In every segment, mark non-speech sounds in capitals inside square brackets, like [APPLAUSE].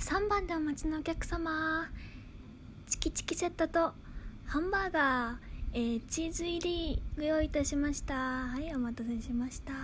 3番でお待ちのお客様。チキチキセットとハンバーガー、えー、チーズ入りご用意いたしました。はいお待たせしました。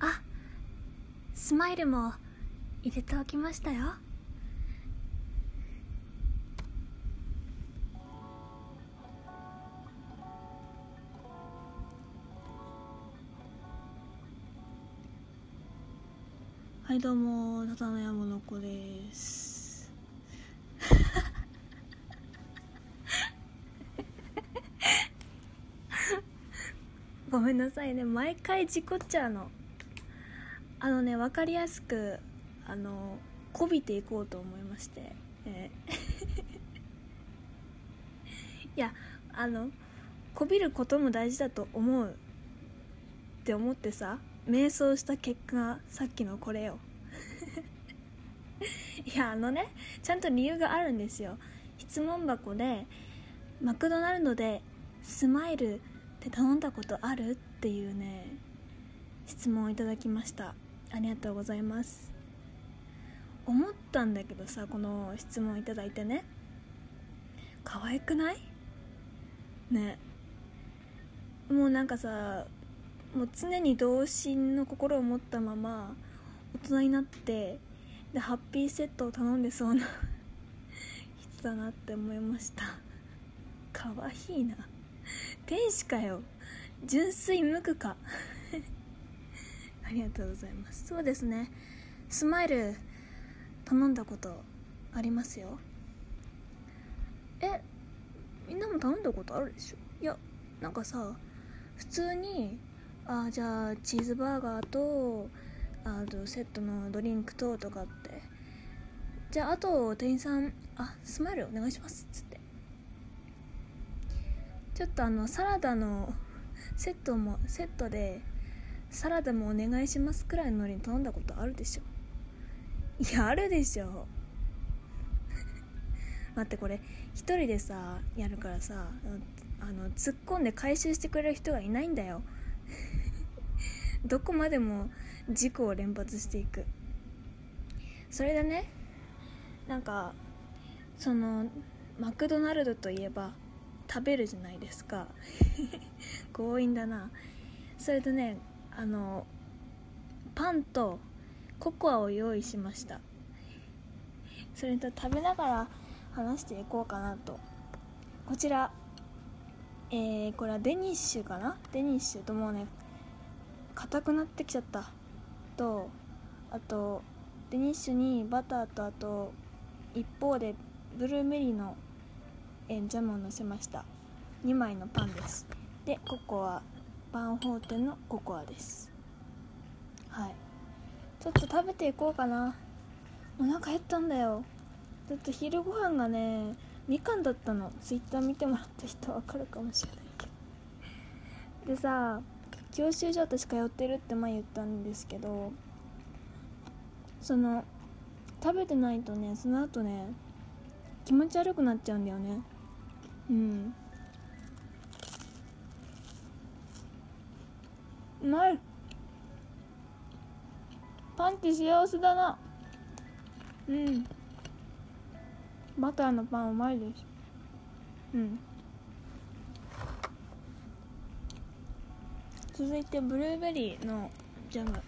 あスマイルも入れておきましたよ。はいどうもただの山の子です。[LAUGHS] ごめんなさいね毎回事故っちゃうの。あのね分かりやすくあのこびていこうと思いまして、えー。[LAUGHS] いやあのこびることも大事だと思うって思ってさ。瞑想した結果さっきのこれよ。[LAUGHS] いやあのねちゃんと理由があるんですよ。質問箱でマクドナルドでスマイルって頼んだことある？っていうね質問をいただきました。ありがとうございます。思ったんだけどさこの質問いただいてね。可愛くない？ね。もうなんかさもう常に童心の心を持ったまま大人になってでハッピーセットを頼んでそうな [LAUGHS] 人だなって思いました。かわいいな。天使かよ。純粋無垢か。[LAUGHS] ありがとうございます。そうですね。スマイル頼んだことありますよ。えみんなも頼んだことあるでしょ？いやなんかさ普通にあじゃあチーズバーガーとあとセットのドリンクととかって。じゃああと店員さんあスマイルお願いしますっつって。ちょっとあのサラダのセットもセットでサラダもお願いしますくらいのノリに頼んだことあるでしょ。いやあるでしょ。[LAUGHS] 待ってこれ一人でさやるからさあの突っ込んで回収してくれる人がいないんだよ。どこまでも事故を連発していく。それでねなんかそのマクドナルドといえば食べるじゃないですか。[LAUGHS] 強引だな。それでねあのパンとココアを用意しました。それと食べながら話していこうかなと。こちらえー、これはデニッシュかな？デニッシュともうね硬くなってきちゃった。とあとデニッシュにバターとあと一方でブルーベリーのえジャムをのせました。2枚のパンです。でココア。バンホーテンのココアです。はい。ちょっと食べていこうかな。お腹減ったんだよ。だって昼ご飯がねみかんだったの。ツイッター見てもらった人わかるかもしれないけど。でさ教習所私通ってるって前言ったんですけどその食べてないとねその後ね気持ち悪くなっちゃうんだよね。うん。うまい。パンって幸せだな。うん。バターのパンうまいです。うん。続いてブルーベリーのジャム。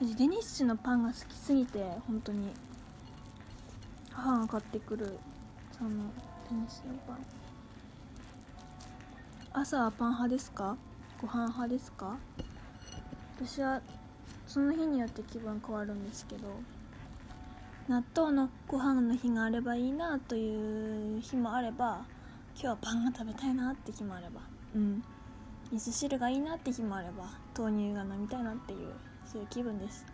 私デニッシュのパンが好きすぎて本当に。母が買ってくるそのデニッシュのパン。朝はパン派ですか？ご飯派ですか？私はその日によって気分変わるんですけど納豆のご飯の日があればいいなという日もあれば今日はパンが食べたいなって日もあれば。うん。味噌汁がいいなって日もあれば豆乳が飲みたいなっていうそういう気分です。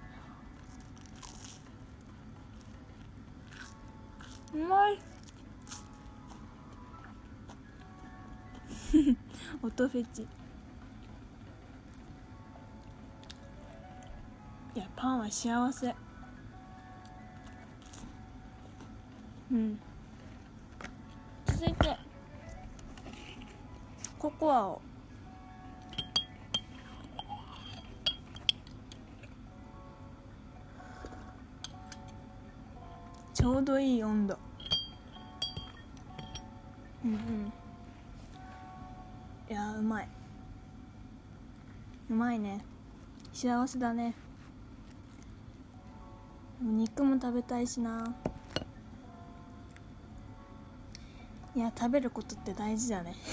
うまい。[LAUGHS] 音フェチ。いやパンは幸せ。うん。続いてココアを。ちょうどいい温度。うんうん。いやうまい。うまいね。幸せだね。肉も食べたいしな。いや食べることって大事だね。[LAUGHS]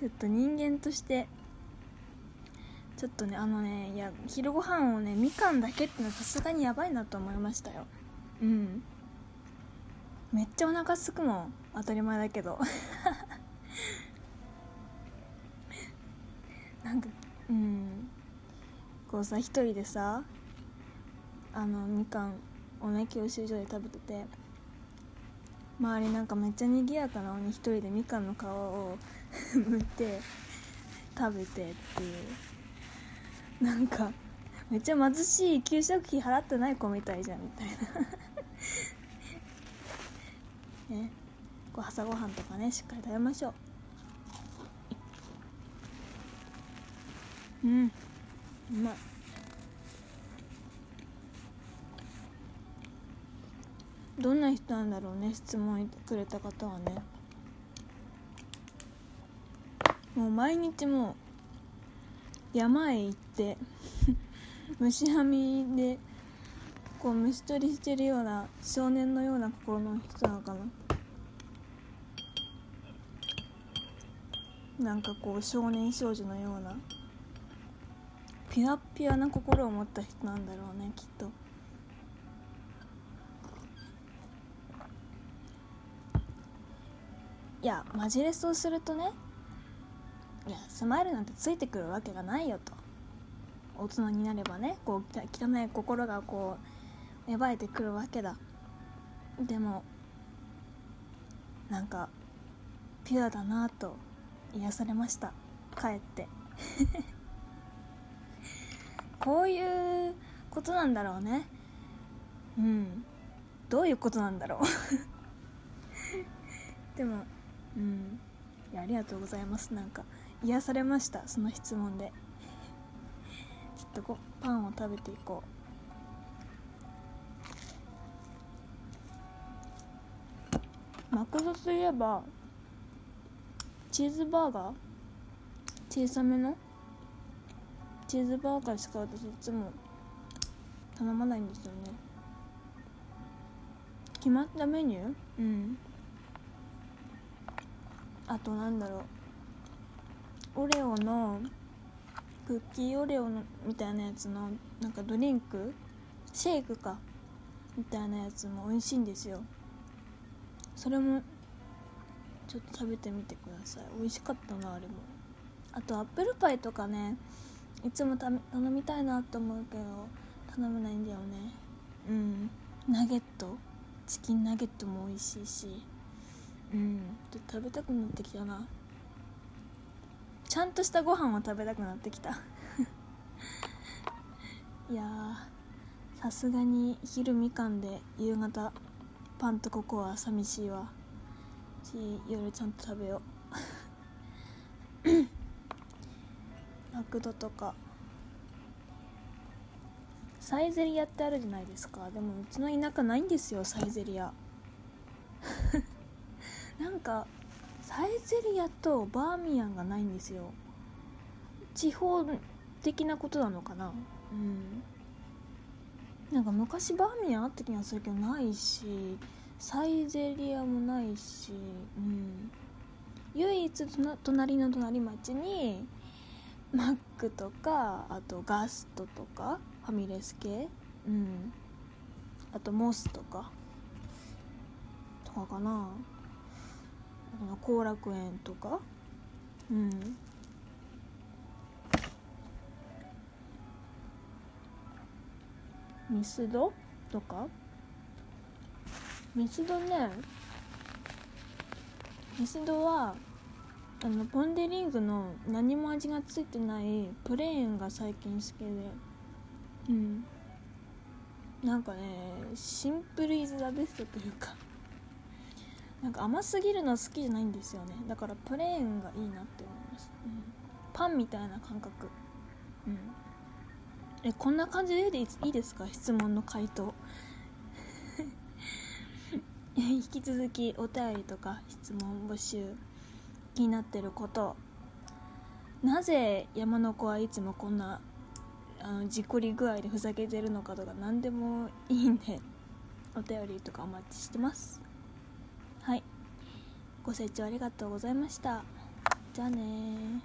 ちょっと人間としてちょっとねあのねいや昼ご飯をねみかんだけってのはさすがにやばいなと思いましたよ。うん。めっちゃお腹すくもん。当たり前だけど。[LAUGHS] なんかうん。こうさ一人でさあのみかんをね教習所で食べてて周りなんかめっちゃ賑やかなのに一人でみかんの皮を [LAUGHS] 剥いて食べてっていうなんかめっちゃ貧しい給食費払ってない子みたいじゃんみたいな。[LAUGHS] ね。こう朝ごはんとかねしっかり食べましょう。うん。うまい。どんな人なんだろうね質問くれた方はね。もう毎日もう山へ行って [LAUGHS] 虫はみでこう虫取りしてるような少年のような心の人なのかな。なんかこう少年少女のようなピュアピュアな心を持った人なんだろうねきっと。いやマジレスをするとねいやスマイルなんてついてくるわけがないよと。大人になればねこう汚い心がこう芽生えてくるわけだ。でもなんかピュアだなと癒されました。帰って。[LAUGHS] こういうことなんだろうね。うん。どういうことなんだろう。[LAUGHS] でもうん。いやありがとうございます。なんか癒されましたその質問で。ちょっとこパンを食べていこう。マクドといえばチーズバーガー？小さめの？チーズバーガーしか私いつも頼まないんですよね。決まったメニュー？うん。あとなんだろうオレオのクッキーオレオのみたいなやつのなんかドリンク？シェイクか。みたいなやつも美味しいんですよ。それもちょっと食べてみてください。美味しかったなあれも。あとアップルパイとかねいつも頼みたいなと思うけど頼めないんだよね。うん。ナゲット？チキンナゲットも美味しいし。うん。ちょっと食べたくなってきたな。ちゃんとしたご飯を食べたくなってきた。[LAUGHS] いやさすがに昼みかんで夕方パンとココア寂しいわ。し夜ちゃんと食べよう。[COUGHS] マクドとか。サイゼリアってあるじゃないですか。でもうちの田舎ないんですよサイゼリア [LAUGHS] なんかサイゼリアとバーミヤンがないんですよ。地方的なことなのかな？うん。なんか昔バーミヤンあった気がするけどないしサイゼリアもないしうん。唯一隣の隣町にマックとかあとガストとかファミレス系うん。あとモスとかとかかな。後楽園とか？うん。ミスド？とか？ミスドね。ミスドはあのポン・デ・リングの何も味がついてないプレーンが最近好きで。うん。なんかねシンプルイズ・ザ・ベストというか。なんか甘すぎるの好きじゃないんですよね。だからプレーンがいいなって思います、うん、パンみたいな感覚。うん。えこんな感じでいいですか？質問の回答。[LAUGHS] 引き続きお便りとか質問募集。気になってること。なぜ山の子はいつもこんなあの事故り具合でふざけてるのかとか何でもいいんでお便りとかお待ちしてます。はい。ご清聴ありがとうございました。じゃあね